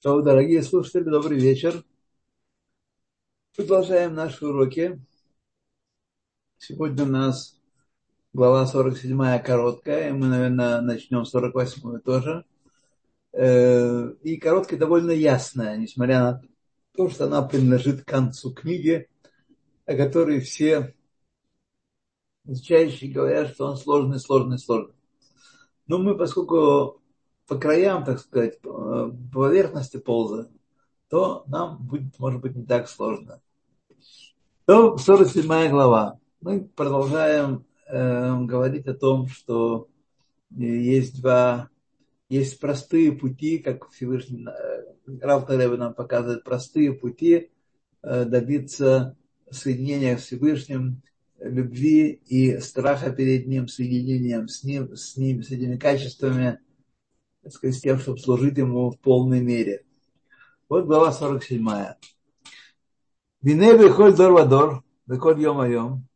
То, дорогие слушатели, добрый вечер. Продолжаем наши уроки. Сегодня у нас глава 47 короткая, и мы, наверное, начнем с 48 тоже. Э, и короткая довольно ясная, несмотря на то, что она принадлежит к концу книги, о которой все изучающие говорят, что он сложный, сложный, сложный. Но мы, поскольку по краям, так сказать, по поверхности ползаем, то нам будет, может быть, не так сложно. То 47 глава. Мы продолжаем э, говорить о том, что есть два, есть простые пути, как Всевышний э, Рав нам показывает, простые пути э, добиться соединения с Всевышним, любви и страха перед Ним, соединением с Ним, с Ним, с этими качествами – так сказать, с тем, чтобы служить ему в полной мере. Вот глава 47. Вине выходит дор выходит йом йом.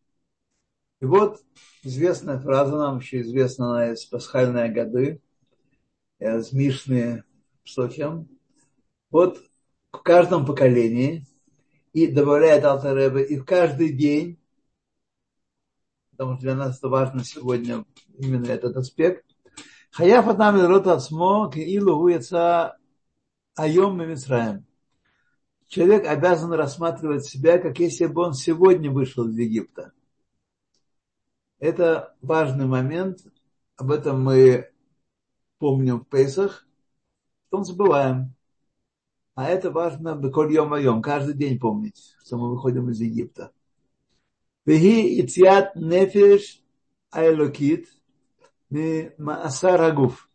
И вот известная фраза, нам еще известна она из пасхальной годы, из Мишны Псохим. Вот в каждом поколении, и добавляет Алтаребе, и в каждый день, потому что для нас это важно сегодня именно этот аспект, Хаяф Атам Лерот Ацмо, Киилу Хуяца Айом Мимисраем. Человек обязан рассматривать себя, как если бы он сегодня вышел из Египта. Это важный момент, об этом мы помним в Пейсах, потом забываем. А это важно бекольем моем, каждый день помнить, что мы выходим из Итят нефиш айлокит – Маасарагуф.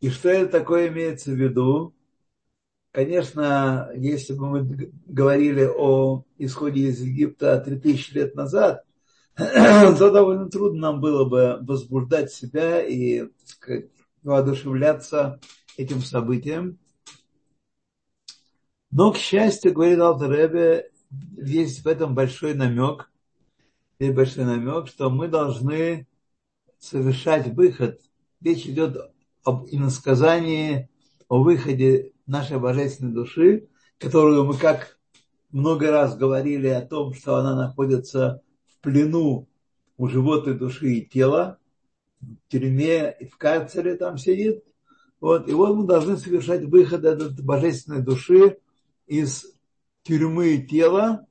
И что это такое имеется в виду? Конечно, если бы мы говорили о исходе из Египта 3000 лет назад, то довольно трудно нам было бы возбуждать себя и сказать, воодушевляться этим событием. Но, к счастью, говорит Алтаребе, есть в этом большой намек, есть большой намек, что мы должны совершать выход. Речь идет об иносказании, о выходе нашей божественной души, которую мы как много раз говорили о том, что она находится в плену у животной души и тела, в тюрьме и в карцере там сидит. Вот. И вот мы должны совершать выход этой божественной души из тюрьмы и тела,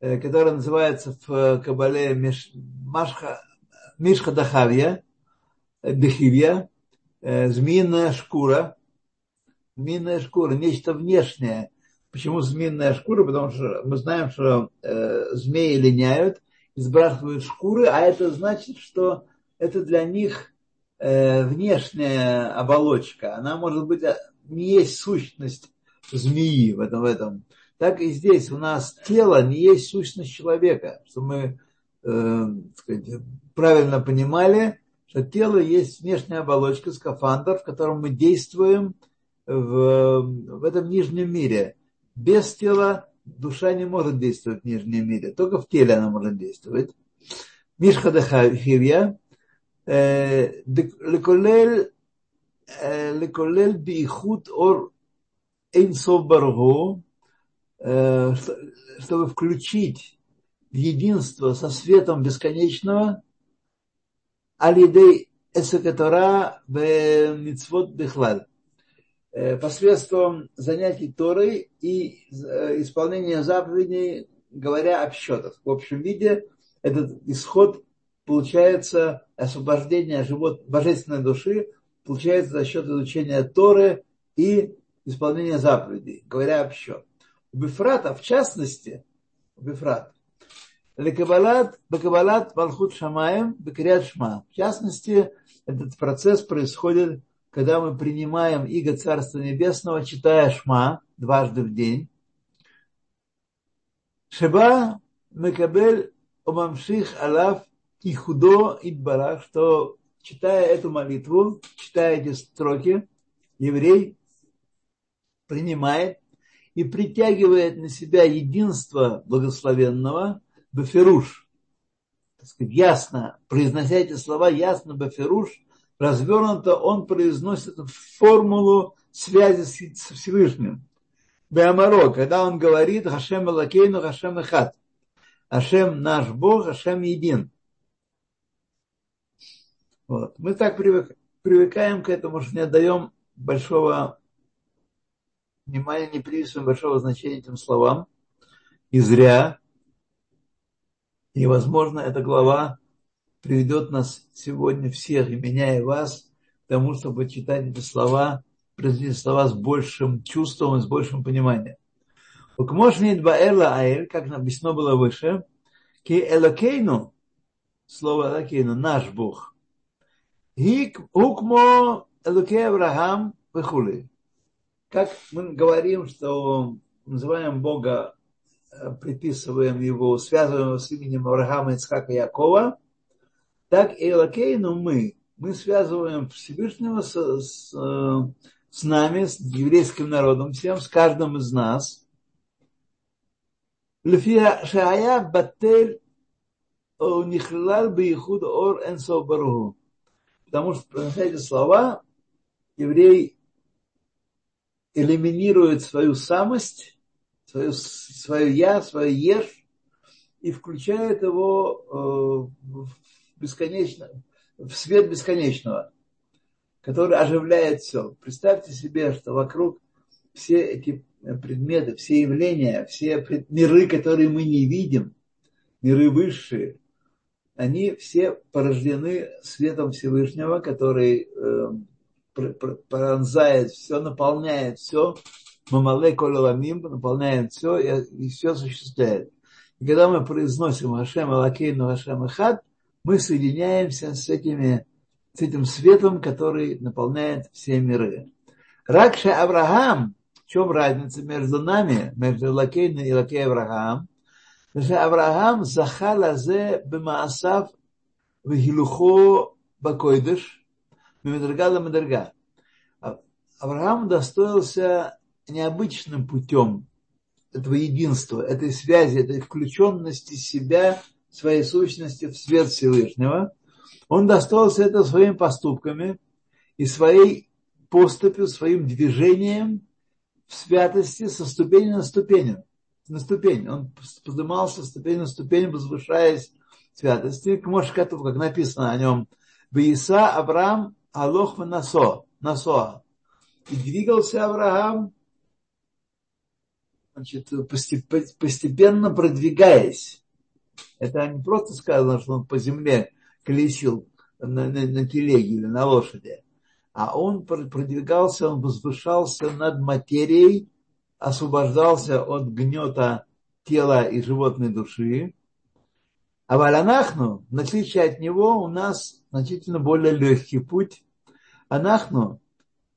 э, которая называется в Кабале Машха, Мишха Дахавья, Дехивья, змеиная шкура. Змеиная шкура, нечто внешнее. Почему змеиная шкура? Потому что мы знаем, что э, змеи линяют, сбрасывают шкуры, а это значит, что это для них э, внешняя оболочка. Она может быть не есть сущность змеи в этом, в этом. Так и здесь у нас тело не есть сущность человека, что мы э, сказать, правильно понимали, что тело есть внешняя оболочка, скафандр, в котором мы действуем в, в этом нижнем мире. Без тела душа не может действовать в нижнем мире, только в теле она может действовать. Мишха Дахавия, э, леколель леколель биихут ор эйнсов баргу, э, чтобы включить в единство со светом бесконечного, алидей эсекатора в мицвод бихлаль посредством занятий Торой и э, исполнения заповедей, говоря об счетах. В общем виде этот исход получается освобождение живот, божественной души, получается за счет изучения Торы и исполнения заповедей, говоря об счет. У Бифрата, в частности, у Бифрат, Лекабалат, Бакабалат, Малхут Шамаем, Бакрият Шма. В частности, этот процесс происходит, когда мы принимаем Иго Царства Небесного, читая Шма дважды в день. Шеба Мекабель Омамших Алав и Худо Идбарах, что читая эту молитву, читая эти строки, еврей принимает и притягивает на себя единство благословенного – сказать, ясно, произнося эти слова ясно, баферуш, развернуто он произносит формулу связи с Всевышним. Беамаро, когда он говорит Хашем Элакейну, Хашем Эхат. Хашем наш Бог, Хашем един. Вот. Мы так привык, привыкаем к этому, что не отдаем большого внимания, не приписываем большого значения этим словам. И зря. И, возможно, эта глава приведет нас сегодня всех, и меня, и вас, к тому, чтобы читать эти слова, произнести слова с большим чувством и с большим пониманием. Укмошнит баэла аэль, как написано было выше, ки элокейну, слово элокейну, наш Бог. Укмо элокей Авраам выхули. Как мы говорим, что называем Бога, приписываем его, связываем его с именем Авраама, Ицхака Якова, так и Элокейну мы, мы связываем Всевышнего с, с, с нами, с еврейским народом, всем, с каждым из нас. Лефия шая батель нихлал. Потому что, произнося эти слова, еврей элиминирует свою самость, свою, свое я, свое ешь, и включает его э, в бесконечно, в свет бесконечного, который оживляет все. Представьте себе, что вокруг все эти предметы, все явления, все миры, которые мы не видим, миры высшие, они все порождены светом Всевышнего, который э, пронзает все, наполняет все, мамале кололамим, наполняет все и, все осуществляет. И когда мы произносим Хашем Алакейну Хашем Ахад, мы соединяемся с, этими, с этим светом, который наполняет все миры. Ракша Авраам, в чем разница между нами, между Лакейной и Лакей Авраам? Потому что Авраам захал зе бемаасав вихилухо бакойдыш, мимедрга медерга. Авраам достоился необычным путем этого единства, этой связи, этой включенности себя своей сущности в свет Всевышнего, он достался это своими поступками и своей поступью, своим движением в святости со ступени на ступень. На ступень. Он поднимался ступень на ступень, возвышаясь в святости. К Мошкату, как написано о нем, Бейса Авраам Алох Насо, Насоа. И двигался Авраам, значит, постепенно продвигаясь это не просто сказано, что он по земле колесил на, на, на телеге или на лошади, а он продвигался, он возвышался над материей, освобождался от гнета тела и животной души. А валянахну, в отличие от него, у нас значительно более легкий путь. Анахну,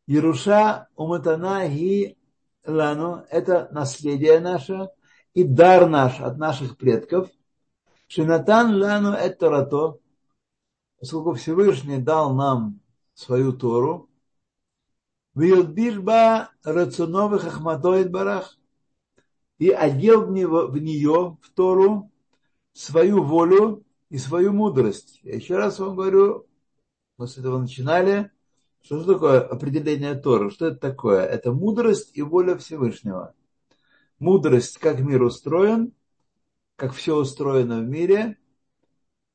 Ируша Уматана и Лану, это наследие наше и дар наш от наших предков – Шинатан лану это рато, поскольку Всевышний дал нам свою Тору, Вилбишба рацуновых ахматоид барах. И одел в, него, в нее, в Тору, свою волю и свою мудрость. Я еще раз вам говорю, мы с этого начинали, что же такое определение Торы? Что это такое? Это мудрость и воля Всевышнего. Мудрость, как мир устроен, как все устроено в мире,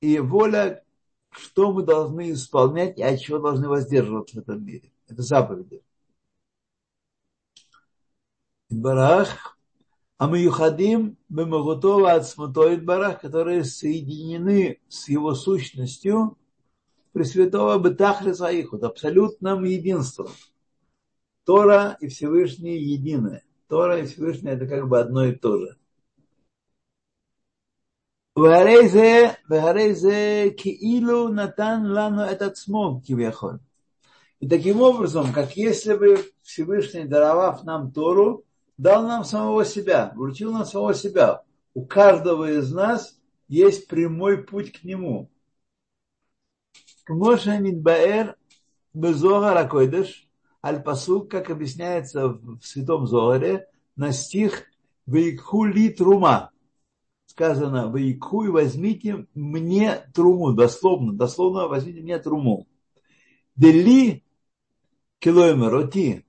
и воля, что мы должны исполнять и от чего должны воздерживаться в этом мире. Это заповеди. Барах, а мы юхадим бемагутова от смутоид барах, которые соединены с его сущностью Пресвятого Бетахриса Ихуд, абсолютном единстве Тора и Всевышний едины. Тора и Всевышний это как бы одно и то же. И таким образом, как если бы Всевышний, даровав нам Тору, дал нам самого себя, вручил нам самого себя. У каждого из нас есть прямой путь к нему. Кмоша Мидбаэр Безогар Акойдыш, Аль-Пасук, как объясняется в Святом Зогаре, на стих Вейкхули Трума сказано, «Вайкуй возьмите мне труму», дословно, дословно возьмите мне труму. Дели килоэмер, оти.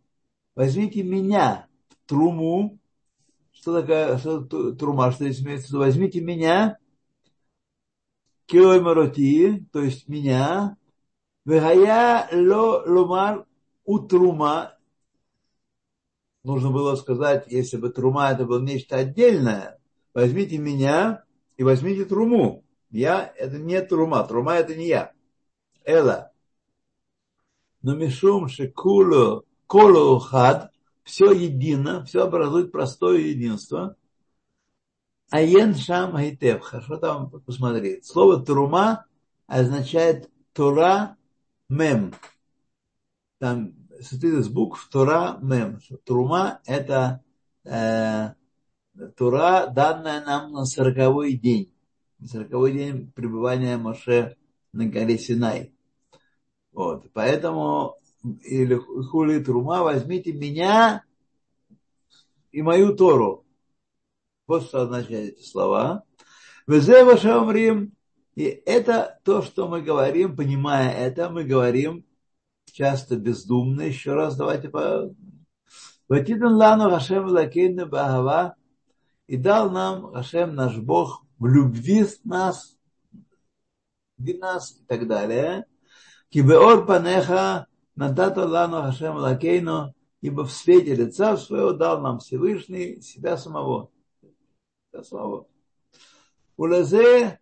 Возьмите меня труму. Что такое что, трума? Что здесь имеется? Возьмите меня килоэмер оти, то есть меня. Вегая ло ломар утрума. Нужно было сказать, если бы трума это было нечто отдельное, возьмите меня и возьмите труму. Я – это не трума, трума – это не я. Эла. Но мишум шекулу колу хад, все едино, все образует простое единство. Аен шам хайтев. Хорошо там посмотреть. Слово трума означает тура мем. Там состоит из букв тура мем. Трума это э, тура, данная нам на сороковой день сороковой день пребывания Моше на горе Синай. Вот. Поэтому или хули трума, возьмите меня и мою Тору. Вот что означают эти слова. Рим. И это то, что мы говорим, понимая это, мы говорим часто бездумно. Еще раз давайте по... Ватидан лану Хашем лакейну бахава. И дал нам Хашем наш Бог в любви с нас, в нас и так далее. Кибеор панеха натата лану хашем лакейну, ибо в свете лица своего дал нам Всевышний себя самого это слово. Улазе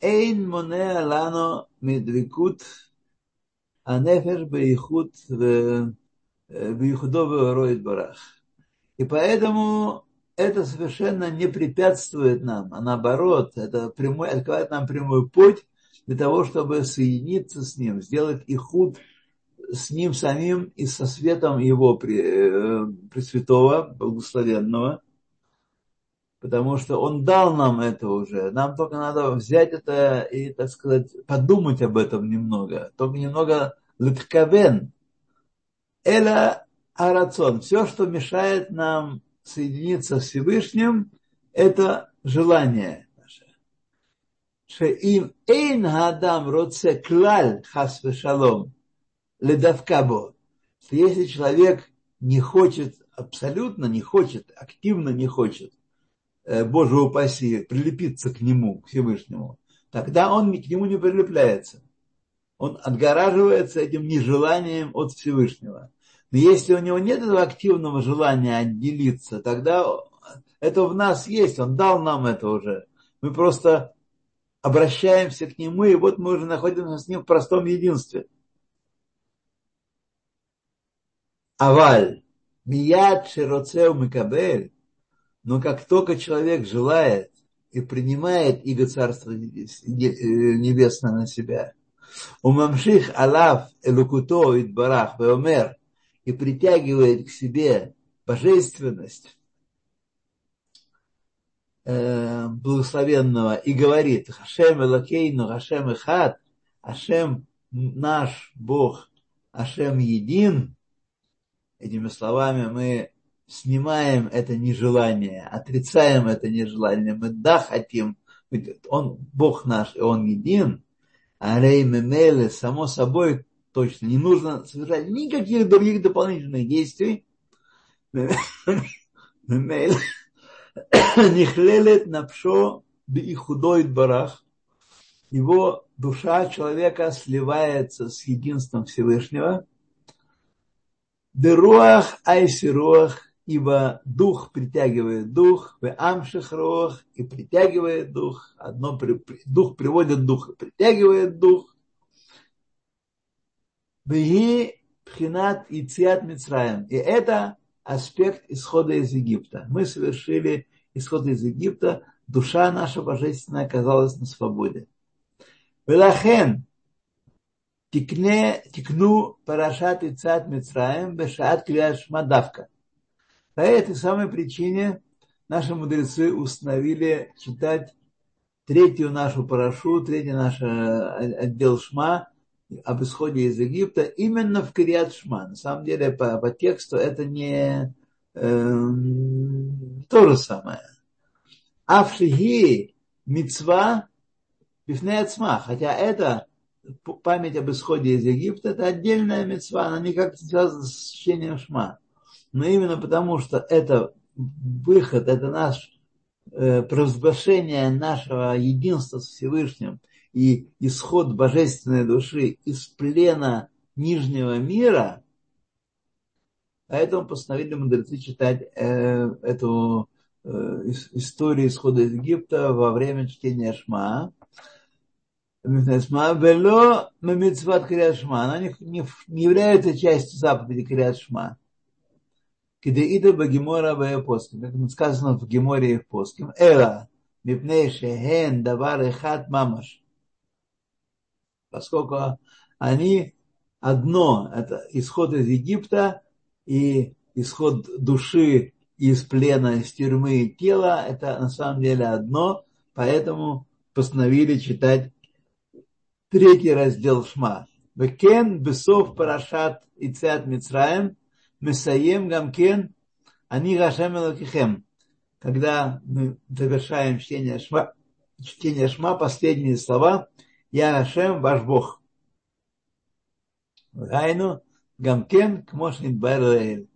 эйн моне лано медрикут анефер бейхуд бейхудовый роид барах. И поэтому это совершенно не препятствует нам, а наоборот, это прямой, открывает нам прямой путь для того, чтобы соединиться с ним, сделать Ихуд с ним самим и со светом его э, Пресвятого, Благословенного – потому что Он дал нам это уже. Нам только надо взять это и, так сказать, подумать об этом немного. Только немного литкавен. Эла арацон. Все, что мешает нам соединиться с Всевышним, это желание наше. Шеим эйн гадам роце клаль хас шалом ледавкабо. Если человек не хочет, абсолютно не хочет, активно не хочет, Боже упаси, прилепиться к нему, к Всевышнему, тогда он к нему не прилепляется. Он отгораживается этим нежеланием от Всевышнего. Но если у него нет этого активного желания отделиться, тогда это в нас есть, он дал нам это уже. Мы просто обращаемся к нему, и вот мы уже находимся с ним в простом единстве. Аваль, мияд широцеу микабель, но как только человек желает и принимает иго Царства Небесное на себя, у мамших алав элукуто идбарах веомер – и притягивает к себе божественность э, благословенного и говорит Хашем Элакейну, Хашем Эхад, Хашем наш Бог, Хашем един, этими словами мы снимаем это нежелание, отрицаем это нежелание, мы да хотим, он Бог наш, и он един, а Рей Мемеле, само собой, точно. Не нужно совершать никаких других дополнительных действий. Нихлелет напшо и худой барах. Его душа человека сливается с единством Всевышнего. Деруах айсируах, ибо дух притягивает дух, в амших руах и притягивает дух. Одно, дух приводит дух, притягивает дух. Беги пхинат и циат Мицраем. И это аспект исхода из Египта. Мы совершили исход из Египта, душа наша божественная оказалась на свободе. Велахен тикне, тикну парашат и цат Мицраем бешат Мадавка. По этой самой причине наши мудрецы установили читать третью нашу парашу, третий наш э, отдел Шма об исходе из Египта именно в Кириат Шма. На самом деле, по, по тексту это не э, то же самое. Авшиги мецва бифнеяцма, хотя это память об исходе из Египта, это отдельная мецва, она никак не связана с чтением шма. Но именно потому, что это выход, это наш э, провозглашение нашего единства с Всевышним и исход божественной души из плена нижнего мира, поэтому постановили мудрецы читать э, эту э, историю исхода из Египта во время чтения Шма. Вело мецват Криашма. Она не, не, не является частью заповеди Криашма. Кедеида Багимора Баяпоским. Как сказано в Геморе и в Поским. Эла. Мипней шехен давар эхат мамаш. Поскольку они одно, это исход из Египта и исход души из плена, из тюрьмы и тела, это на самом деле одно, поэтому постановили читать третий раздел Шма. Векен бесов парашат и цят Мицраем, Месаем гамкен, они гашем элокихем. Когда мы завершаем чтение Шма, чтение Шма, последние слова, Я Гашем, ваш Бог. Гайну, гамкен, кмошнит барэль.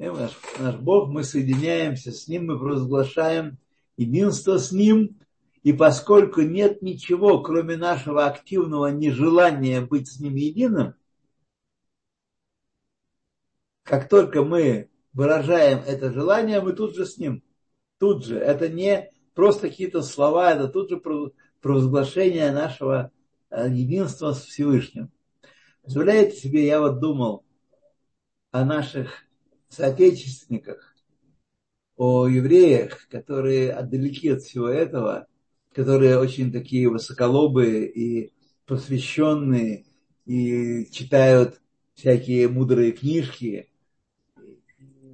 Наш, наш Бог, мы соединяемся с Ним, мы провозглашаем единство с Ним, и поскольку нет ничего, кроме нашего активного нежелания быть с ним единым, как только мы выражаем это желание, мы тут же с ним. Тут же. Это не просто какие-то слова, это тут же провозглашение нашего э, единства с Всевышним. Представляете себе, я вот думал о наших соотечественниках, о евреях, которые отдалеки от всего этого – которые очень такие высоколобые и посвященные, и читают всякие мудрые книжки,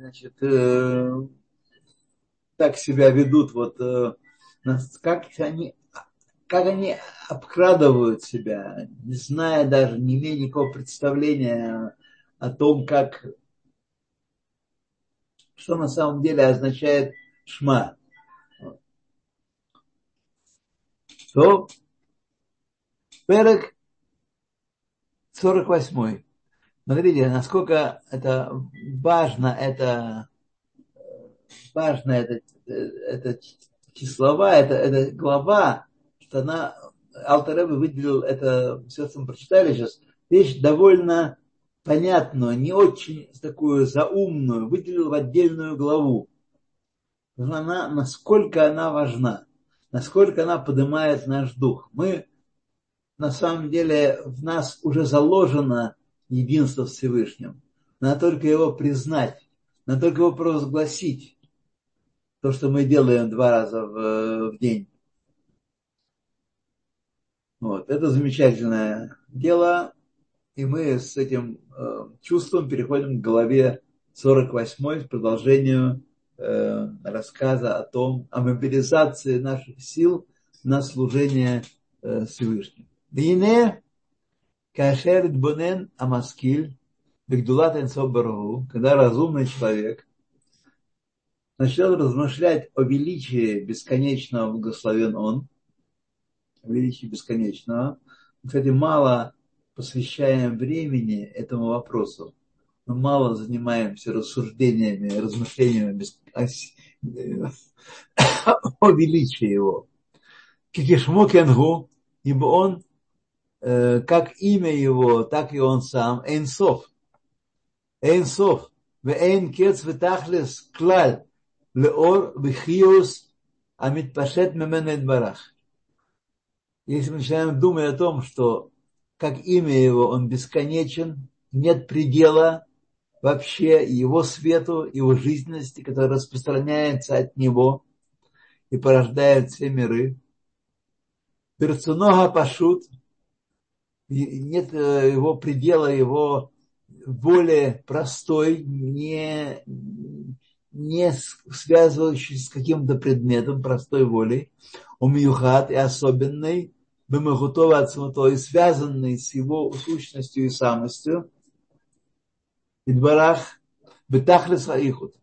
значит, э, так себя ведут, вот, э, как они, как они обкрадывают себя, не зная даже, не имея никакого представления о том, как, что на самом деле означает шма. То Перек 48. Смотрите, насколько это важно, это важно, это, это числова, это, это глава, что она, Алтаребе выделил это, все, что мы прочитали сейчас, вещь довольно понятную, не очень такую заумную, выделил в отдельную главу. Она, насколько она важна насколько она поднимает наш дух. Мы, на самом деле, в нас уже заложено единство Всевышним. Надо только его признать, надо только его провозгласить. То, что мы делаем два раза в, в день. Вот. Это замечательное дело. И мы с этим э, чувством переходим к главе 48 к продолжению Э, рассказа о том, о мобилизации наших сил на служение э, Всевышнему. Кашер бонен амаскиль бегдулат когда разумный человек начнет размышлять о величии бесконечного, благословен он, величии бесконечного. Кстати, мало посвящаем времени этому вопросу мы мало занимаемся рассуждениями, размышлениями о величии его. Кикишму кенгу, ибо он, Э, как имя его, так и он сам, Эйнсов. Эйнсов. Эйн кец витахлес клаль леор бихиус амитпашет меменет барах. Если мы начинаем думать о том, что как имя его, он бесконечен, нет предела вообще его свету, его жизненности, которая распространяется от него и порождает все миры. Перцунога пашут – нет э, его предела, его более простой, не, не связывающийся с каким-то предметом, простой волей, умьюхат и особенный, бемагутова от и связанный с его сущностью и самостью, Идбарах Бетахлес Аихут,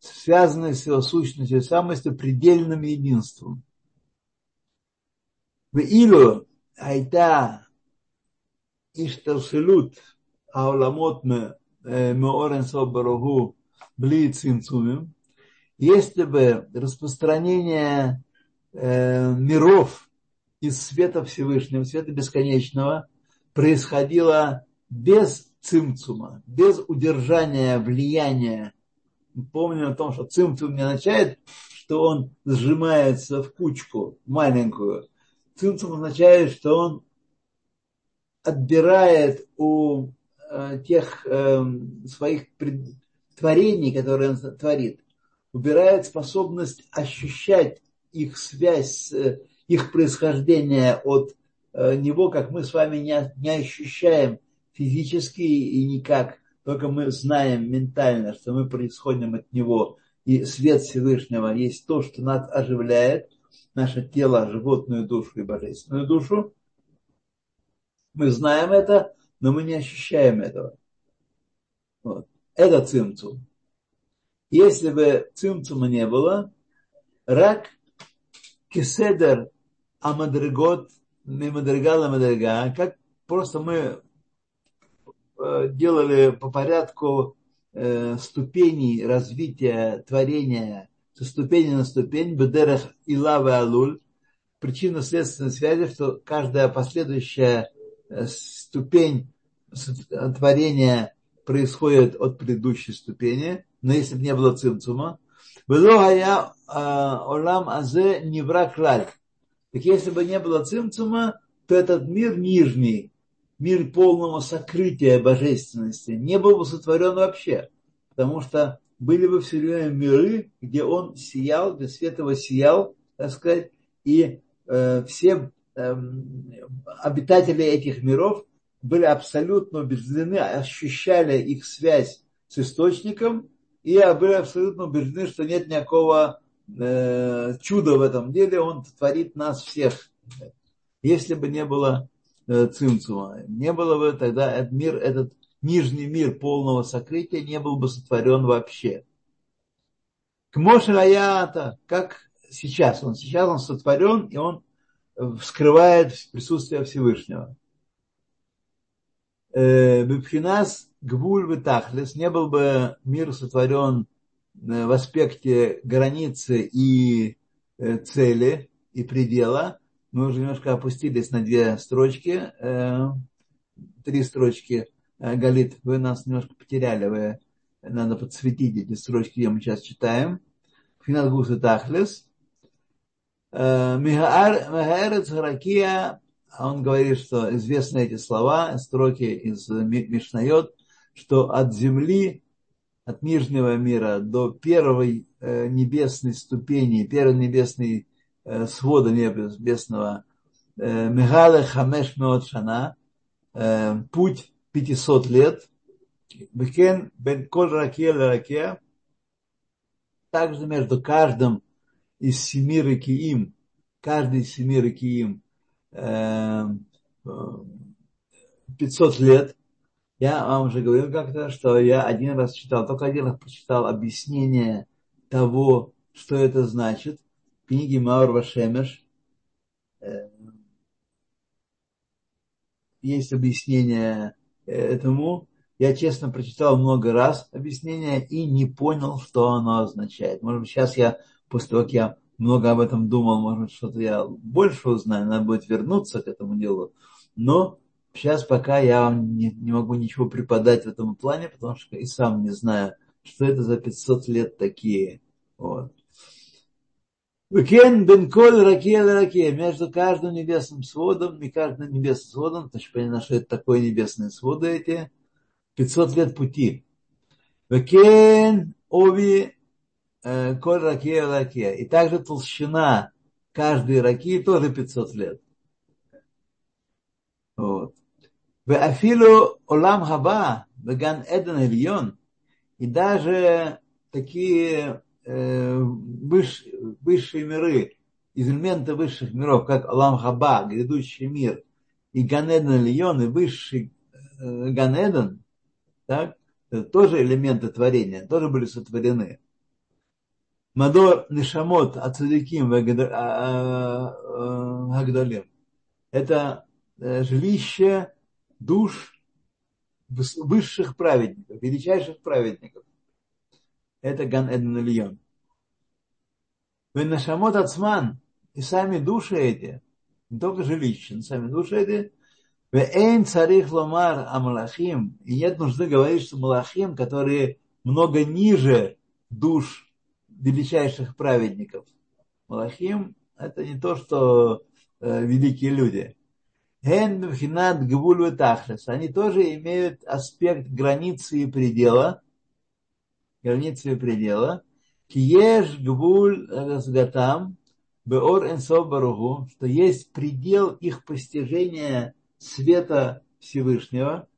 связанные с его сущностью и самостью предельным единством. В Илу Айта ишталшилут ауламот меорен собарогу бли цимцумим, если бы распространение миров из света Всевышнего, света бесконечного, происходило без цимцума, без удержания влияния. Помним о том, что цимцум не означает, что он сжимается в кучку маленькую. Цимцум означает, что он отбирает у э, тех э, своих творений, которые он творит, убирает способность ощущать их связь, их происхождение от э, него, как мы с вами не ощущаем физически и никак, только мы знаем ментально, что мы происходим от него. И свет Всевышнего есть то, что нас оживляет, наше тело, животную душу и божественную душу. Мы знаем это, но мы не ощущаем этого. Вот. Это цимцум. Если бы цимцума не было, рак кеседер амадригот мимадригала мадрига, как просто мы э, делали по порядку э, ступеней развития творения со ступени на ступень, бедерах и лавы алуль, причинно-следственной связи, что каждая последующая ступень творения происходит от предыдущей ступени, но если бы не было цимцума, было я олам азе не враг лаль. Так если бы не было цимцума, то этот мир нижний, мир полного сокрытия божественности, не был бы сотворен вообще. Потому что были бы все время миры, где он сиял, где свет его сиял, так сказать, и э, все э, обитатели этих миров были абсолютно убеждены, ощущали их связь с источником и были абсолютно убеждены, что нет никакого э, чуда в этом деле, он творит нас всех. Если бы не было э, цимцума, не было бы тогда этот мир, этот нижний мир полного сокрытия не был бы сотворен вообще. К Мошелаята, как сейчас, он сейчас он сотворен, и он вскрывает присутствие Всевышнего. Э, Бибхинас Гвуль Витахлес, не был бы мир сотворен э, в аспекте границы и э, цели и предела. Мы уже немножко опустились на две строчки, три строчки. Галит, вы нас немножко потеряли, вы, надо подсветить эти строчки, где мы сейчас читаем. Финал Гуса Тахлес. Мехаарец Харакия а он говорит, что известны эти слова, строки из Мишнайот, что от земли, от нижнего мира до первой э, небесной ступени, первой небесной э, свода небесного, э, Мегала Хамеш Шана, путь 500 лет, Бекен Бен Коль Ракия, также между каждым из семи ракиим, каждый из семи ракиим 500 лет. Я вам уже говорил как-то, что я один раз читал, только один раз прочитал объяснение того, что это значит. В книге Маур Вашемеш э, есть объяснение этому. Я честно прочитал много раз объяснение и не понял, что оно означает. Может быть, сейчас я, после того, как я много об этом думал, может, что-то я больше узнаю, надо будет вернуться к этому делу. Но сейчас пока я вам не, не могу ничего преподать в этом плане, потому что и сам не знаю, что это за 500 лет такие. Вот. Кен бен коль раке раке. Между каждым небесным сводом и каждым небесным сводом, то есть понятно, что это такое небесные своды эти, 500 лет пути. Кен ови коль ракия ракия. И также толщина каждой ракии тоже 500 лет. Вот. Афилу олам хаба, веган эден ильон, и даже такие э, высшие миры, из элемента высших миров, как Алам Хаба, грядущий мир, и Ганеден Льон, и высший э, Ганеден, так, тоже элементы творения, тоже были сотворены. Мадор Нишамот Ацадиким Гагдалим. Это жилище душ высших праведников, величайших праведников. Это Ган Эден Ильон. Нашамот Ацман и сами души эти, не только жилища, но сами души эти, Вейн царих ломар амалахим, и нет нужды говорить, что малахим, которые много ниже душ величайших праведников. Малахим – это не то, что э, великие люди. Ген бхинат гвуль Они тоже имеют аспект границы и предела. Границы и предела. Киеш гвуль разгатам беор энсов баругу, что есть предел их постижения света Всевышнего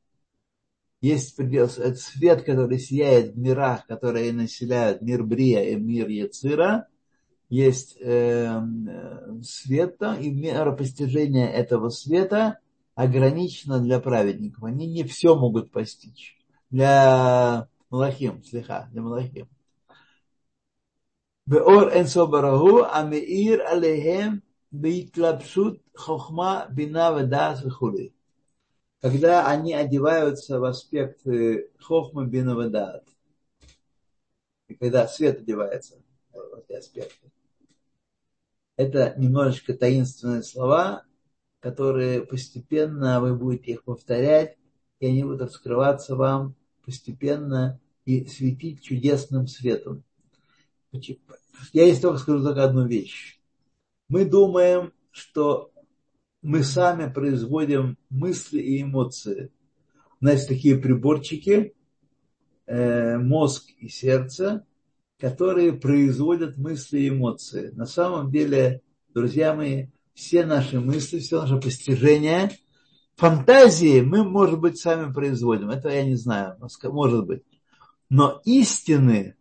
есть предел, э, свет, который сияет в мирах, которые населяют мир Брия и мир Яцира, есть эм, э, свет там, и мера постижения этого света ограничена для праведников. Они не все могут постичь. Для Малахим, слегка, для Малахим. Беор энсобарагу, амеир алейхем бейтлапшут хохма бина ведас хули. Когда они одеваются в аспект хохма, бина, вадат. И когда свет одевается в эти аспекты. Это немножечко таинственные слова, которые постепенно вы будете их повторять, и они будут открываться вам постепенно и светить чудесным светом. Я есть только скажу только одну вещь. Мы думаем, что мы сами производим мысли и эмоции. У нас есть такие приборчики, э, мозг и сердце, которые производят мысли и эмоции. На самом деле, друзья мои, все наши мысли, все наше постижение, фантазии мы, может быть, сами производим. Это я не знаю, может быть. Но истины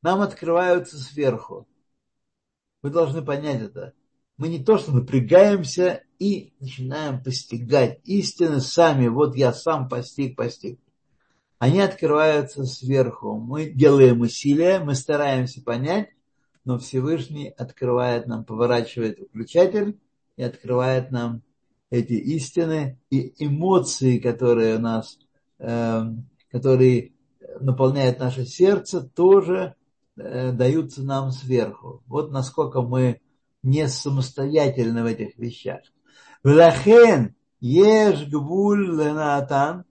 нам открываются сверху. Вы должны понять это. Мы не то, что напрягаемся и начинаем постигать истины сами. Вот я сам постиг, постиг. Они открываются сверху. Мы делаем усилия, мы стараемся понять, но Всевышний открывает нам, поворачивает выключатель и открывает нам эти истины и эмоции, которые у нас, э, которые наполняют наше сердце, тоже Э, даются нам сверху. Вот насколько мы не самостоятельны в этих вещах. Влахен еш гвуль ленатан.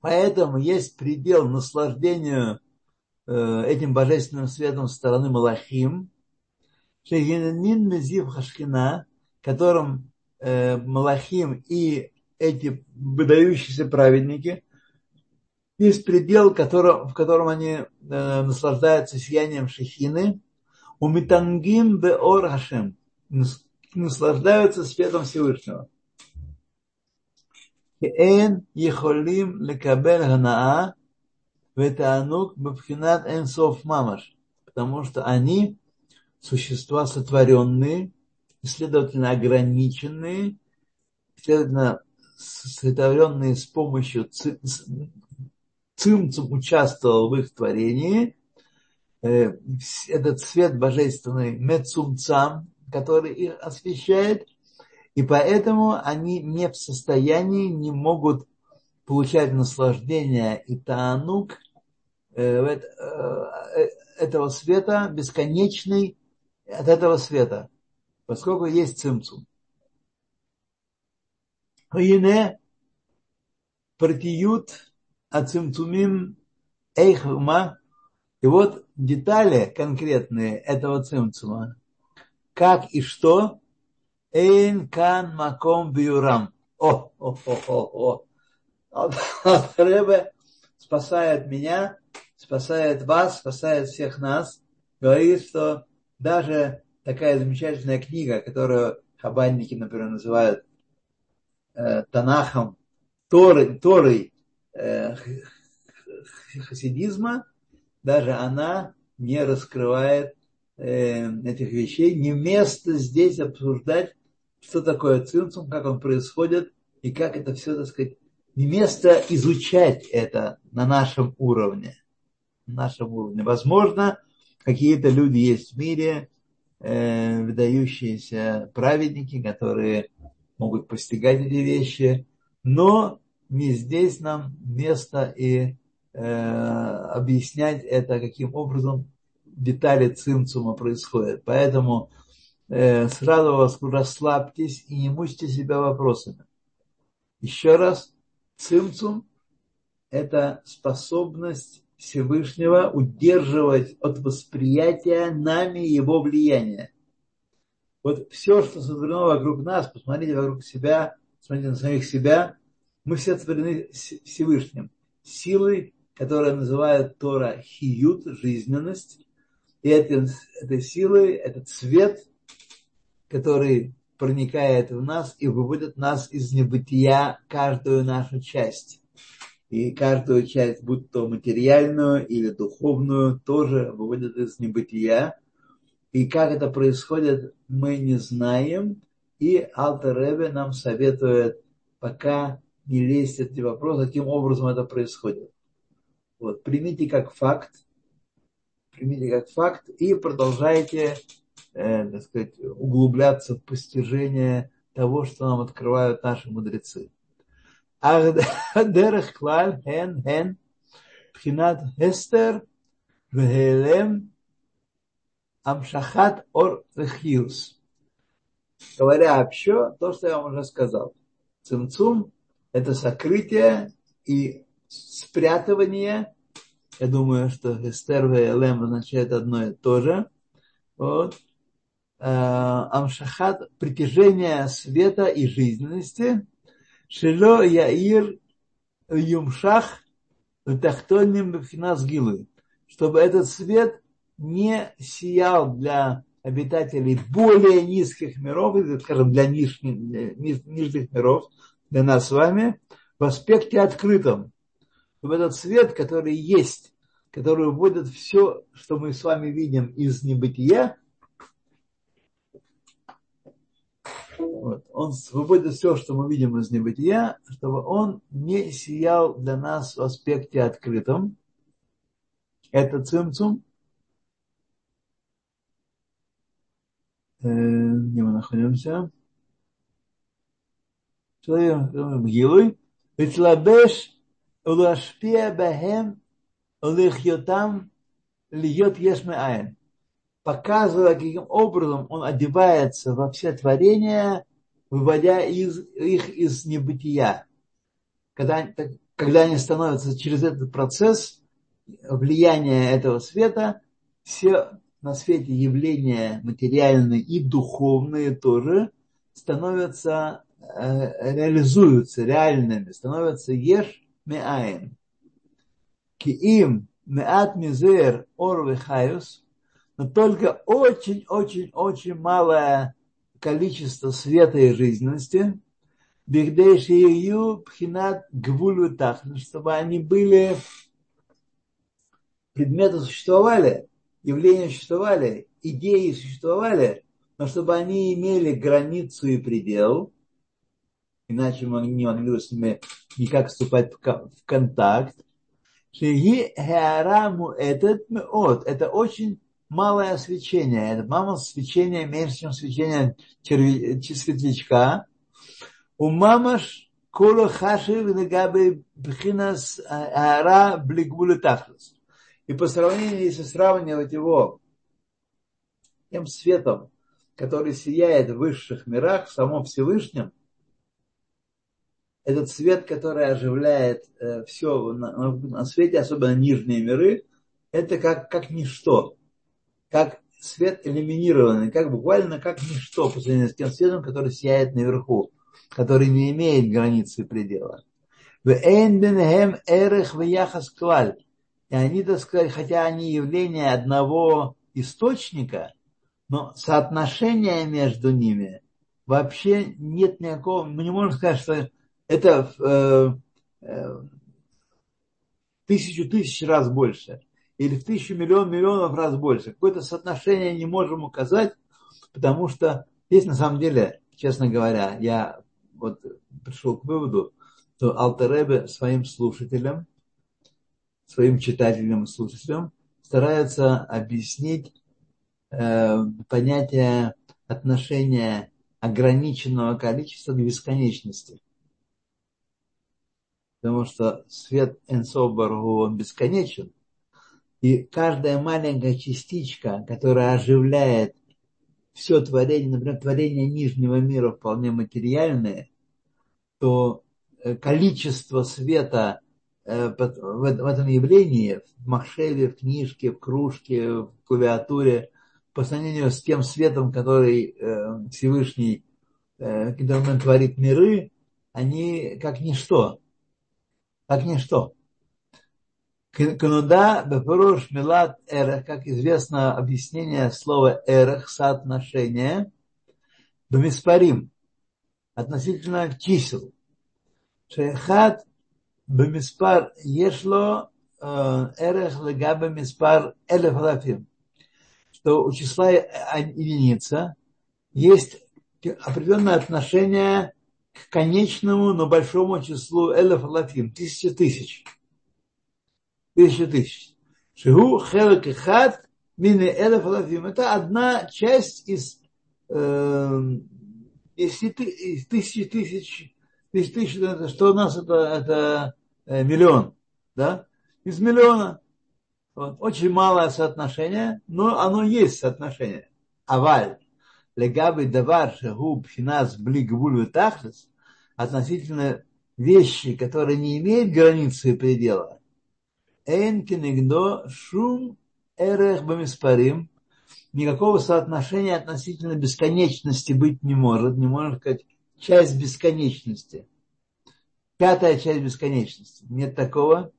Поэтому есть предел наслаждению э, этим божественным светом со стороны Малахим. Шегинин мезив хашхина, которым э, Малахим и эти выдающиеся праведники – есть предел, который, в котором они э, наслаждаются сиянием шехины. У Митангим беор Хашем. Наслаждаются светом Всевышнего. Эн ехолим лекабель ганаа ветаанук бабхинат энсов мамаш. Потому что они существа сотворенные, следовательно, ограниченные, следовательно, сотворенные с помощью Цимцум участвовал в их творении. Э, этот свет божественный Мецумцам, который их освещает. И поэтому они не в состоянии, не могут получать наслаждение и таанук э, э, этого света, бесконечный от этого света, поскольку есть цимцум. Ине партиют ацимцумим эйхма. И вот детали конкретные этого цимцума. Как и что? Эйн кан маком биурам. О, о, о, о, о. Рэбе спасает меня, спасает вас, спасает всех нас. Говорит, что даже такая замечательная книга, которую хабанники, например, называют э, Танахом, Торой, Торой Э, хасидизма, даже она не раскрывает этих вещей. Не место здесь обсуждать, что такое цинцум, как он происходит и как это все, так сказать, не место изучать это на нашем уровне. На нашем уровне. Возможно, какие-то люди есть в мире, э, выдающиеся праведники, которые могут постигать эти вещи, но не здесь нам место и э, объяснять это, каким образом детали цимцума происходят. Поэтому э, сразу вас расслабьтесь и не мучьте себя вопросами. Еще раз, цимцум – это способность Всевышнего удерживать от восприятия нами его влияния. Вот все, что сотворено вокруг нас, посмотрите вокруг себя, смотрите на самих себя, мы все творены Всевышним. Силой, которая называют Тора хиют, жизненность. И этой, этой силой, этот цвет, который проникает в нас и выводит нас из небытия каждую нашу часть. И каждую часть, будь то материальную или духовную, тоже выводит из небытия. И как это происходит, мы не знаем. И Алтер Ребе нам советует пока не лезть в эти вопросы, каким образом это происходит. Вот, примите как факт, примите как факт и продолжайте, э, так сказать, углубляться в постижение того, что нам открывают наши мудрецы. Амшахат ор рехиус. Говоря общо, то, что я вам уже сказал. Цимцум – это сокрытие и спрятывание я думаю, что Эстер и Элем означает одно и то же. Вот. Э, Амшахат – притяжение света и жизненности. Шило Яир Юмшах Тахтоним Бхинас Гилы. Чтобы этот свет не сиял для обитателей более низких миров, скажем, для нижних, нижних миров, для нас с вами, в аспекте открытом чтобы этот свет, который есть, который выводит все, что мы с вами видим из небытия, вот, он выводит все, что мы видим из небытия, чтобы он не сиял для нас в аспекте открытом. Это цимцум. Э, где мы находимся? Человек, э, Гилы. Ведь лабеш Улашпия бахем лихьотам льет ешмеаэн. Показывая, каким образом он одевается во все творения, выводя из, их из небытия. Когда, когда они становятся через этот процесс влияния этого света, все на свете явления материальные и духовные тоже становятся, э, реализуются реальными, становятся ешь меаин. Ки им меат мизер ор вехайус, но только очень-очень-очень малое количество света и жизненности, бигдейшию пхинат гвулю чтобы они были предметы существовали, явления существовали, идеи существовали, но чтобы они имели границу и предел, иначе мы не могли с ними никак вступать в контакт. этот это очень малое свечение. Это мама свечение меньше, чем свечение светлячка. У мамаш коло хаши винагабы бхинас ара блигбулы тахлас. И по сравнению, если сравнивать его тем светом, который сияет в высших мирах, в самом Всевышнем, этот свет, который оживляет э, все на, на свете, особенно нижние миры, это как, как ничто, как свет элиминированный, как буквально как ничто по сравнению с тем светом, который сияет наверху, который не имеет границы предела. И они, так сказать, хотя они явления одного источника, но соотношение между ними вообще нет никакого, мы не можем сказать, что это э, э, тысячу тысяч раз больше или в тысячу миллион миллионов раз больше. Какое-то соотношение не можем указать, потому что здесь на самом деле, честно говоря, я вот пришел к выводу, что Алтеребе своим слушателям своим читателям и слушателям стараются объяснить э, понятие отношения ограниченного количества к бесконечности. Потому что свет Энсобаргу, он бесконечен. И каждая маленькая частичка, которая оживляет все творение, например, творение нижнего мира вполне материальное, то э, количество света э, в этом явлении, в махшеве, в книжке, в кружке, в клавиатуре, по сравнению с тем светом, который э, Всевышний, который он творит миры, они как ничто. Как ничто. Кануда бепуруш милат эрех, как известно объяснение слова эрех, соотношение, бемиспарим, относительно чисел. Шейхат бемиспар ешло эрех легаба миспар элеф лафим. Что у числа единица есть определенное отношение к конечному, но большому числу элеф лафим, тысячи тысяч тысяча тысяч. Шигу хелек и хат мини элеф алафим. Это одна часть из, э, из, из тысячи тысяч, тысяч тысяч, это, что у нас это, это э, миллион, да? Из миллиона. Вот. Очень малое соотношение, но оно есть соотношение. Аваль. Легабы давар шагу пхинас блигбуль тахлес относительно вещи, которые не имеют границы и предела, Эйн шум эрех бамиспарим. Никакого соотношения относительно бесконечности быть не может. Не можно сказать часть бесконечности. Пятая часть бесконечности. Нет такого.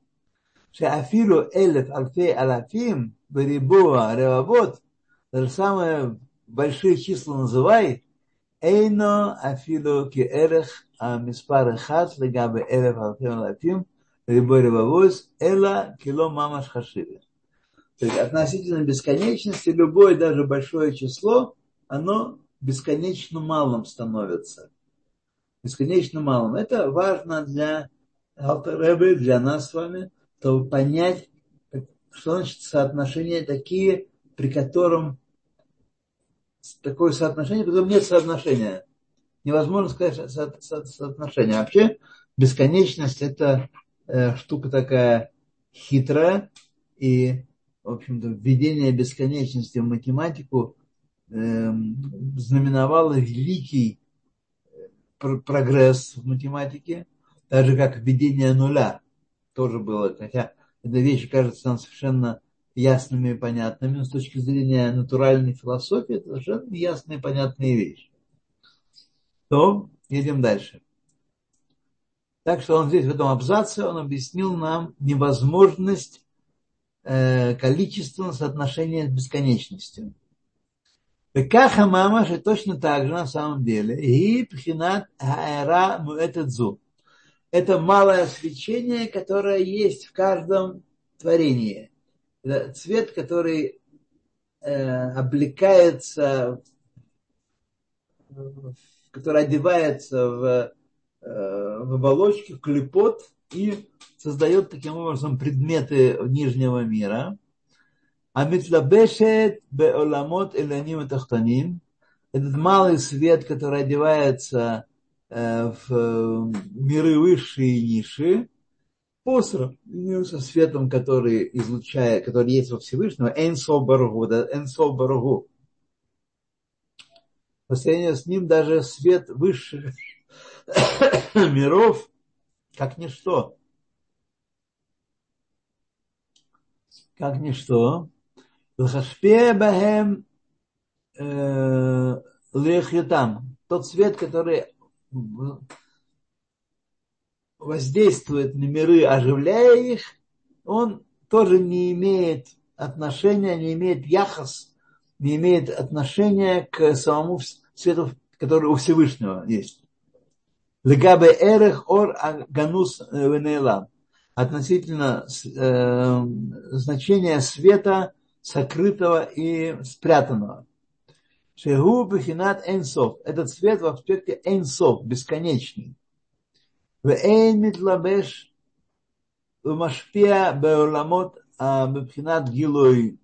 Афилу элеф альфей алафим барибуа ревавод даже самые большие числа называй, эйно афилу ки эрех а миспар эхат легабе элеф альфей алафим Рибой Рибавоз, Эла Кило Мамаш Хашиви. То относительно бесконечности любое, даже большое число, оно бесконечно малым становится. Бесконечно малым. Это важно для Алтеребы, для нас с вами, чтобы понять, что значит соотношения такие, при котором такое соотношение, при котором нет соотношения. Невозможно сказать со, со, соотношение. Вообще бесконечность это Э, штука такая хитрая, и, в общем-то, введение бесконечности в математику э, знаменовало великий э, прогресс в математике, так же, как введение нуля тоже было, хотя эта вещь кажется нам совершенно ясными и понятными, но с точки зрения натуральной философии это совершенно ясная и понятная вещь. То едем дальше. Так что он здесь в этом абзаце, он объяснил нам невозможность э, количественного соотношения с бесконечностью. Каха мама же точно так же на самом деле. И пхинат хаэра. Это малое свечение, которое есть в каждом творении. Это цвет, который э, облекается, который одевается в Э, в оболочке, клепот и создает таким образом предметы нижнего мира. А митлабешет беоламот эланим тахтаним. Этот малый свет, который одевается э, в миры высшие и низшие, посра, со светом, который излучает, который есть во Всевышнем, энсо баргу, да, энсо баргу. По сравнению с ним даже свет высших миров как ничто. Как ничто. Лхашпе бахем э, лехютам. Тот свет, который воздействует на миры, оживляя их, он тоже не имеет отношения, не имеет яхос, не имеет отношения к самому свету, который у Всевышнего есть. Легабе эрех ор аганус э, венейлам. Относительно э, значения света, сокрытого и спрятанного. Шегу бихинат энсов. Этот свет в аспекте энсов, бесконечный. В эйн митлабеш в машпия беоламот а бихинат гилой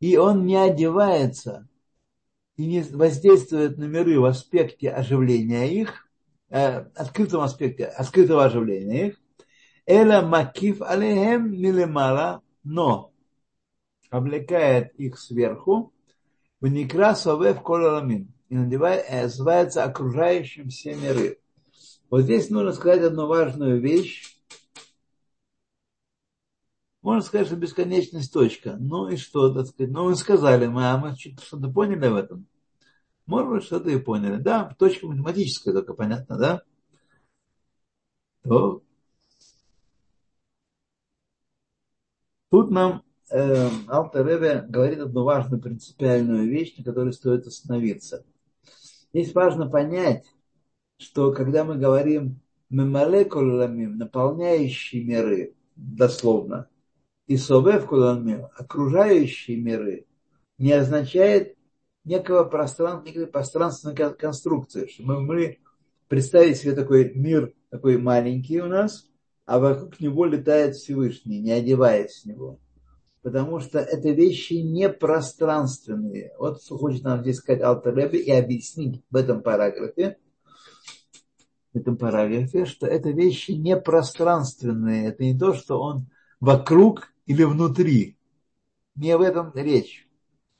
и он не одевается и не воздействует на миры в аспекте оживления их, э, открытом аспекте, открытого оживления их, Эла макив алейхем милемала, но облекает их сверху, в некра совев коламин, и надевает, э, называется окружающим все миры. Вот здесь нужно сказать одну важную вещь. Можно сказать, что бесконечность точка. Ну и что, так сказать? Ну, мы сказали, мы, а мы что-то поняли в этом. Может быть, что-то и поняли. Да, точка математическая только, понятно, да? То Тут нам э, Алтер Ребе говорит одну важную принципиальную вещь, на которой стоит остановиться. Здесь важно понять, что когда мы говорим мемале куламим, наполняющие миры, дословно, и совев куламим, окружающие миры, не означает некого пространства, некой пространственной конструкции, что мы могли представить себе такой мир, такой маленький у нас, а вокруг него летает Всевышний, не одеваясь в него. Потому что это вещи не пространственные. Вот что хочет нам здесь сказать Алтаребе и объяснить в этом параграфе, в этом параграфе, что это вещи не пространственные. Это не то, что он вокруг или внутри. Не об этом речь.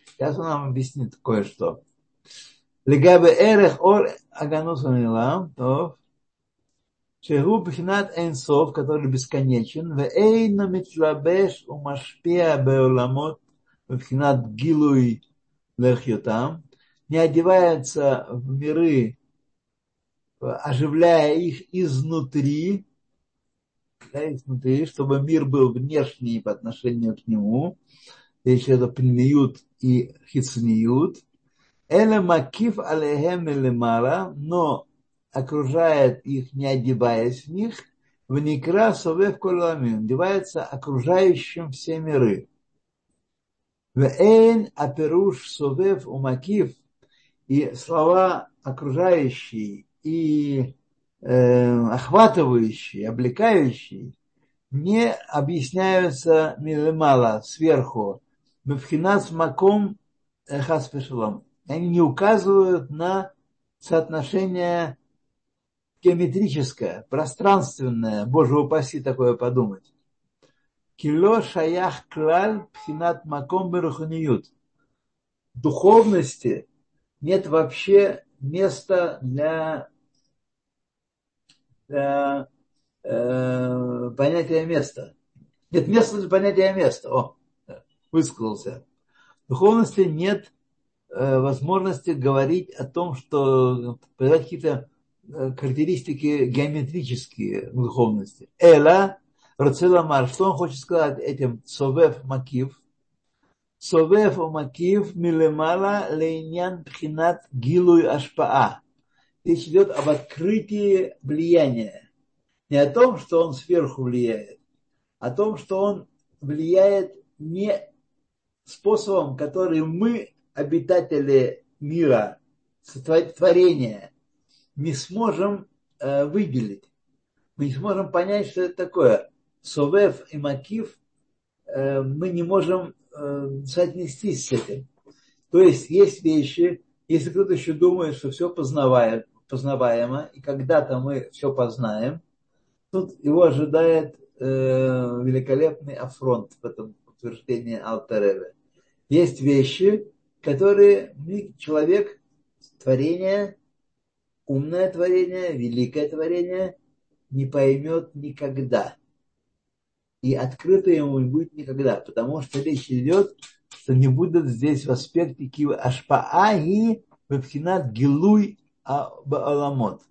Сейчас он нам объяснит кое-что. Легабе эрех ор аганусамила, то Шегу Бхинат Эйнсов, который бесконечен, в Эйна Митлабеш Умашпия Беоламот Бхинат Гилуй Лехьютам, не одевается в миры, оживляя их изнутри, да, изнутри, чтобы мир был внешний по отношению к нему, речь идет о и хицниют, Эля макив алехем но окружает их, не одеваясь в них, в некра совев коламин, одевается окружающим все миры. В эйн аперуш совев умакив, и слова окружающие и э, охватывающие, облекающие, не объясняются милемала, сверху. Мевхинас маком хасфешалом. Они не указывают на соотношение геометрическое, пространственное, боже упаси такое подумать. Кило шаях клаль пхинат маком беруханиют. Духовности нет вообще места для, для э, понятия места. Нет места для понятия места. О, высказался. В духовности нет э, возможности говорить о том, что проявлять какие-то Э, характеристики геометрические в духовности. Эла, Рацеламар, что он хочет сказать этим Совев Макив? Совев Макив Милемала Лейнян Пхинат Гилуй Ашпаа. Речь идет об открытии влияния. Не о том, что он сверху влияет, а о том, что он влияет не способом, который мы, обитатели мира, творения, не сможем э, выделить. Мы не сможем понять, что это такое. Совев и Макив э, мы не можем э, соотнестись с этим. То есть есть вещи, если кто-то еще думает, что все познаваемо, познаваемо и когда-то мы все познаем, тут его ожидает э, великолепный афронт в этом утверждении Алтареве. Есть вещи, которые человек, творение, умное творение, великое творение не поймет никогда. И открыто ему не будет никогда, потому что речь идет, что не будут здесь в аспекте кива ашпааги вебхинат гилуй аламот.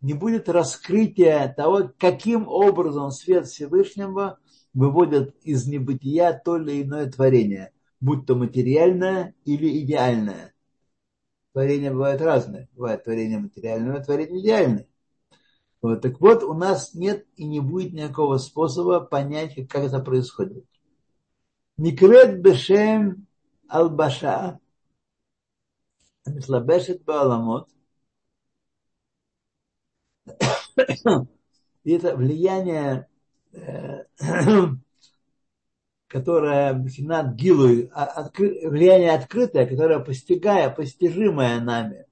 Не будет раскрытия того, каким образом свет Всевышнего выводит из небытия то или иное творение, будь то материальное или идеальное. Творения бывают разные. Бывает творение материальное, творение идеальное. Вот, так вот, у нас нет и не будет никакого способа понять, как это происходит. Никрет бешем албаша, мислабешет бааламот. И это влияние э, которая Синат Гилу, а, влияние открытое, которое постигая, постижимое нами,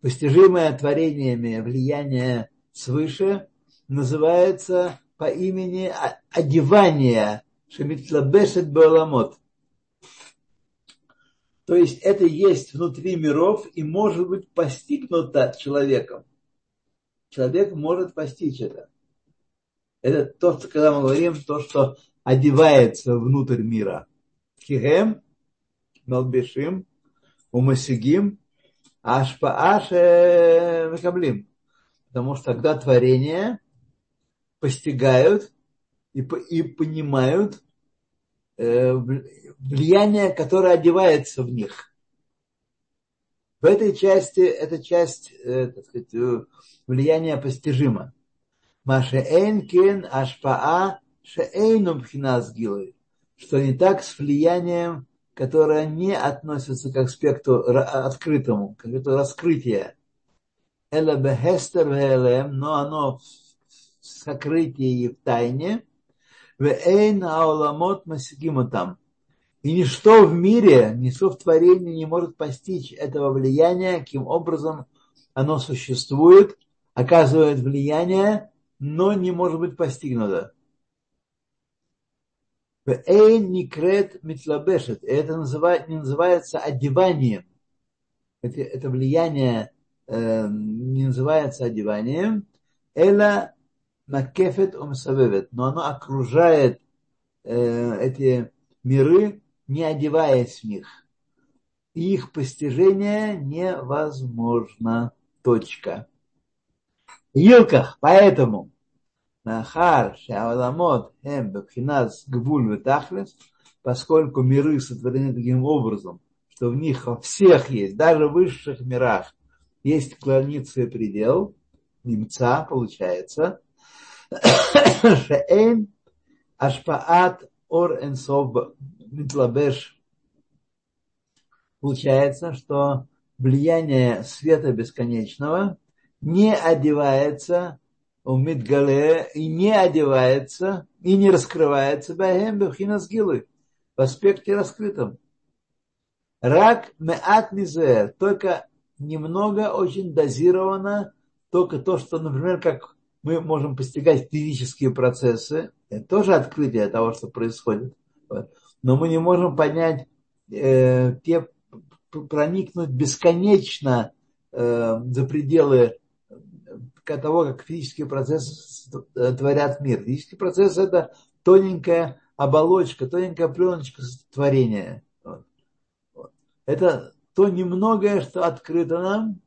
постижимое творениями влияние свыше называется по имени одевание Шемитлабешет Баламот. То есть это есть внутри миров и может быть постигнуто человеком. Человек может постичь это. Это то, что, когда мы говорим, то, что одевается внутрь мира. Кихем, Малбешим, Умасигим, Ашпааше Мекаблим. Потому что тогда творения постигают и, и понимают э, влияние, которое одевается в них. В этой части, эта часть, э, так сказать, э, влияния постижима. Маша Эйнкин Ашпаа Шеэйну Пхинас Что не так с влиянием, которое не относится к аспекту открытому, к аспекту раскрытия. Эла бехестер но оно в сокрытии и в тайне. Вэйн ауламот масигимутам. И ничто в мире, ничто в творении не может постичь этого влияния, каким образом оно существует, оказывает влияние, но не может быть постигнуто. Эйн никрет митлабешет. Это называет, не называется одеванием. Это, это влияние э, не называется одеванием. Эла макефет умсавевет. Но оно окружает э, эти миры не одеваясь в них. Их постижение невозможно. Точка. Илках, поэтому, Нахар, Шауламот, Эм, Бабхиназ, Гбуль, Ветахлес, поскольку миры сотворены таким образом, что в них во всех есть, даже в высших мирах, есть границы и предел, немца, получается, Шеэм, Ашпаат, Ор Энсов, Митлабеш, получается, что влияние света бесконечного не одевается у Мидгале и не одевается и не раскрывается Бахем Бахинасгилы в аспекте раскрытом. Рак меат только немного, очень дозировано, только то, что, например, как мы можем постигать физические процессы, это тоже открытие того, что происходит но мы не можем понять, э, те, проникнуть бесконечно э, за пределы того, как физические процессы творят мир. Физический процесс – это тоненькая оболочка, тоненькая пленочка творения. Вот. Это то немногое, что открыто нам.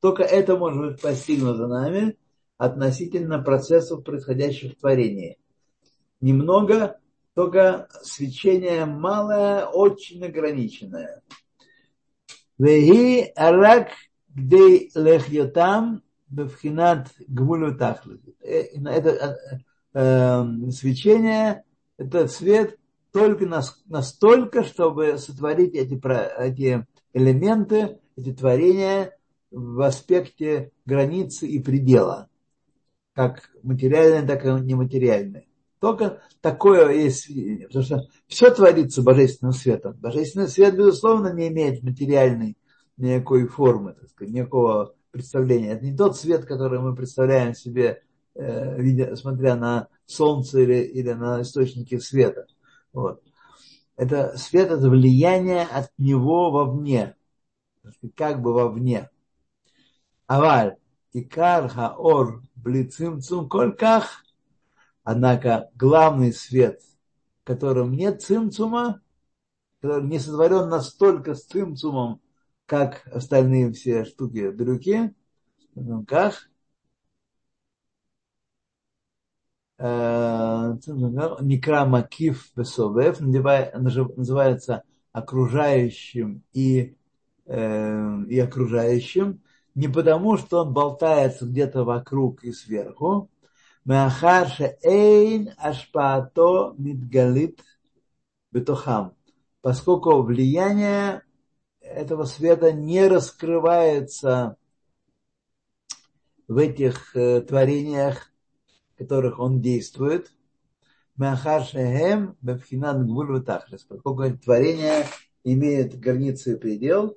Только это может быть постигнуто нами, относительно процессов, происходящих в творении. Немного, только свечение малое, очень ограниченное. Веги арак где лехьотам бевхинат гвулю Это э, свечение, это свет только настолько, чтобы сотворить эти, эти элементы, эти творения в аспекте границы и предела как материальное, так и нематериальное. Только такое есть сведение, потому что все творится божественным светом. Божественный свет, безусловно, не имеет материальной никакой формы, так сказать, никакого представления. Это не тот свет, который мы представляем себе, э, видя, смотря на солнце или, или на источники света. Вот. Это свет, это влияние от него вовне, как бы вовне. Аваль, икар хаор блицимцум кольках, однако главный свет, в котором нет цимцума, который не сотворен настолько с цимцумом, как остальные все штуки дрюки, как э, Никра Макиф Бесовев называется окружающим и, э, и окружающим, не потому, что он болтается где-то вокруг и сверху, Махарша эйн ашпаато мидгалит бетухам, поскольку влияние этого света не раскрывается в этих э, творениях, в которых он действует. Махар Шехем Бабхинат Гвуль Тахлис. Поскольку творение имеет границы и предел,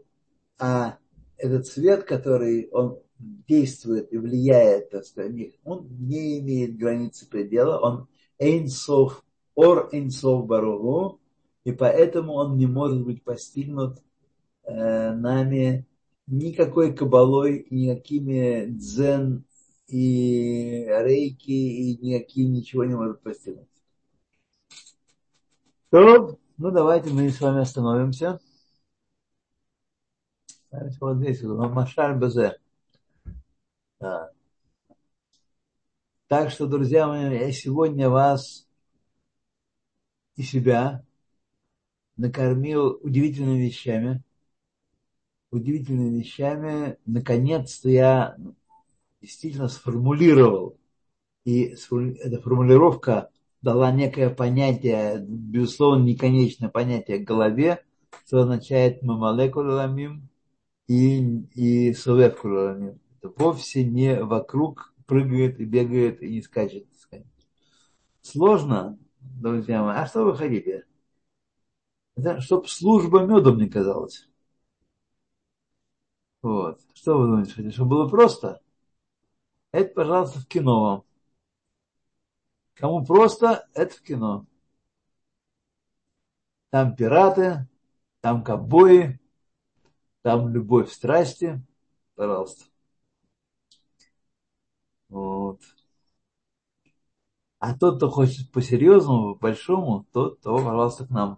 а этот свет, который он действует и влияет, так сказать, он не имеет границы предела, он Эйнсов, Ор Эйнсов Баругу, и поэтому он не может быть постигнут э, нами никакой кабалой, никакими дзен и рейки, и никаким ничего не может постигнуть. Ну давайте мы с вами остановимся. Вот здесь, Машаль Базе. Да. Так что, друзья мои, я сегодня вас и себя накормил удивительными вещами. Удивительными вещами. Наконец-то я действительно сформулировал. И эта формулировка дала некое понятие, безусловно, неконечное понятие голове, что означает мамалекуламим и, и сувевкуламим. Это вовсе не вокруг прыгает и бегает и не скачет. Сложно, друзья мои. А что вы хотите? Это, чтобы служба медом не казалась. Вот. Что вы думаете, хотите? Чтобы было просто? Это, пожалуйста, в кино вам. Кому просто, это в кино. Там пираты, там ковбои, там любовь, страсти. Пожалуйста. Вот. А тот, кто хочет по-серьезному, по-большому, тот, то, пожалуйста, к нам.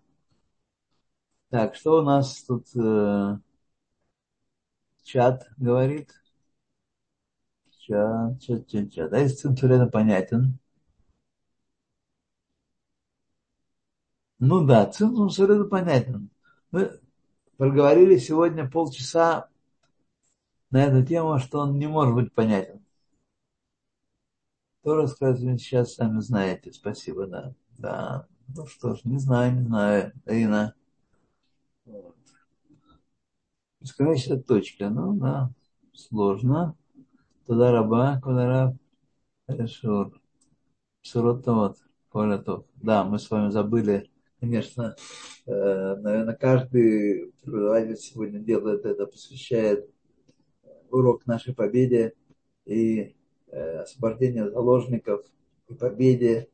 Так, что у нас тут э, чат говорит? Чат, чат, чат, чат. А если Центурион понятен? Ну да, совершенно понятен. Мы проговорили сегодня полчаса на эту тему, что он не может быть понятен. Кто рассказывает сейчас, сами знаете. Спасибо, да. Да. Ну что ж, не знаю, не знаю. Ирина. Вот. Бесконечная точка. Ну да, сложно. Туда раба, куда раб. Суротот. Полетов. Да, мы с вами забыли конечно, э, наверное, каждый преподаватель сегодня делает это, посвящает урок нашей победе и э, освобождению заложников и победе.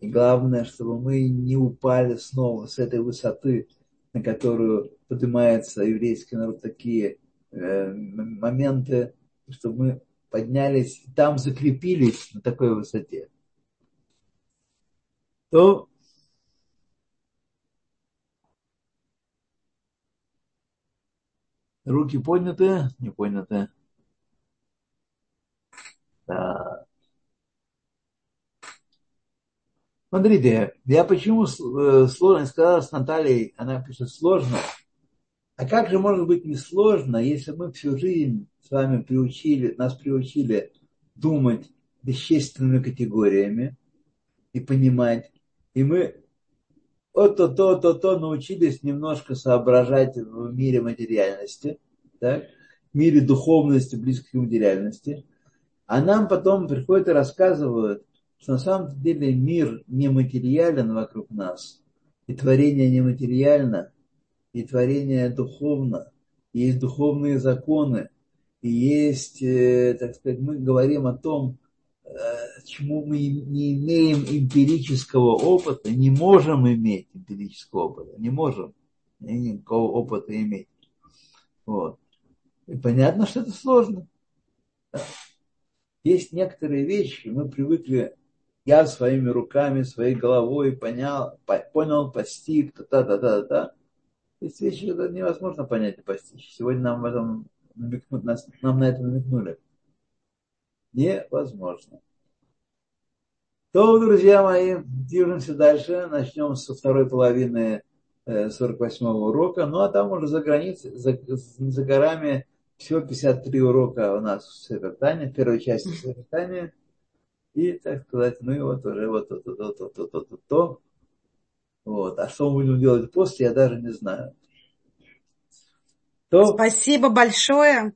И главное, чтобы мы не упали снова с этой высоты, на которую поднимается еврейский народ, такие э, моменты, чтобы мы поднялись и там закрепились на такой высоте. То Руки подняты, не подняты. Да. Смотрите, я почему э, сложно сказала с Натальей, она пишет сложно. А как же может быть не сложно, если мы всю жизнь с вами приучили, нас приучили думать вещественными категориями и понимать, и мы вот-то, то-то, то научились немножко соображать в мире материальности, так? в мире духовности, близкой к материальности. А нам потом приходят и рассказывают, что на самом деле мир нематериален вокруг нас, и творение нематериально, и творение духовно, и есть духовные законы, и есть, э, так сказать, мы говорим о том, Э, чему мы не имеем эмпирического опыта, не можем иметь эмпирического опыта, не можем никакого опыта иметь. Вот. И понятно, что это сложно. Есть некоторые вещи, мы привыкли, я своими руками, своей головой понял, понял, постиг, та-та-та-та-та. Есть вещи, которые невозможно понять и постичь. Сегодня нам, в этом намекну, нам на это намекнули невозможно. То, друзья мои, движемся дальше. Начнем со второй половины 48-го э, урока. Ну, а там уже за границей, за, за горами всего 53 урока у нас в Севертане, первой части Севертания. И, так сказать, мы вот уже вот то, то, то, то, то, то, то. Вот. А что мы будем делать после, я даже не знаю. То... Спасибо большое.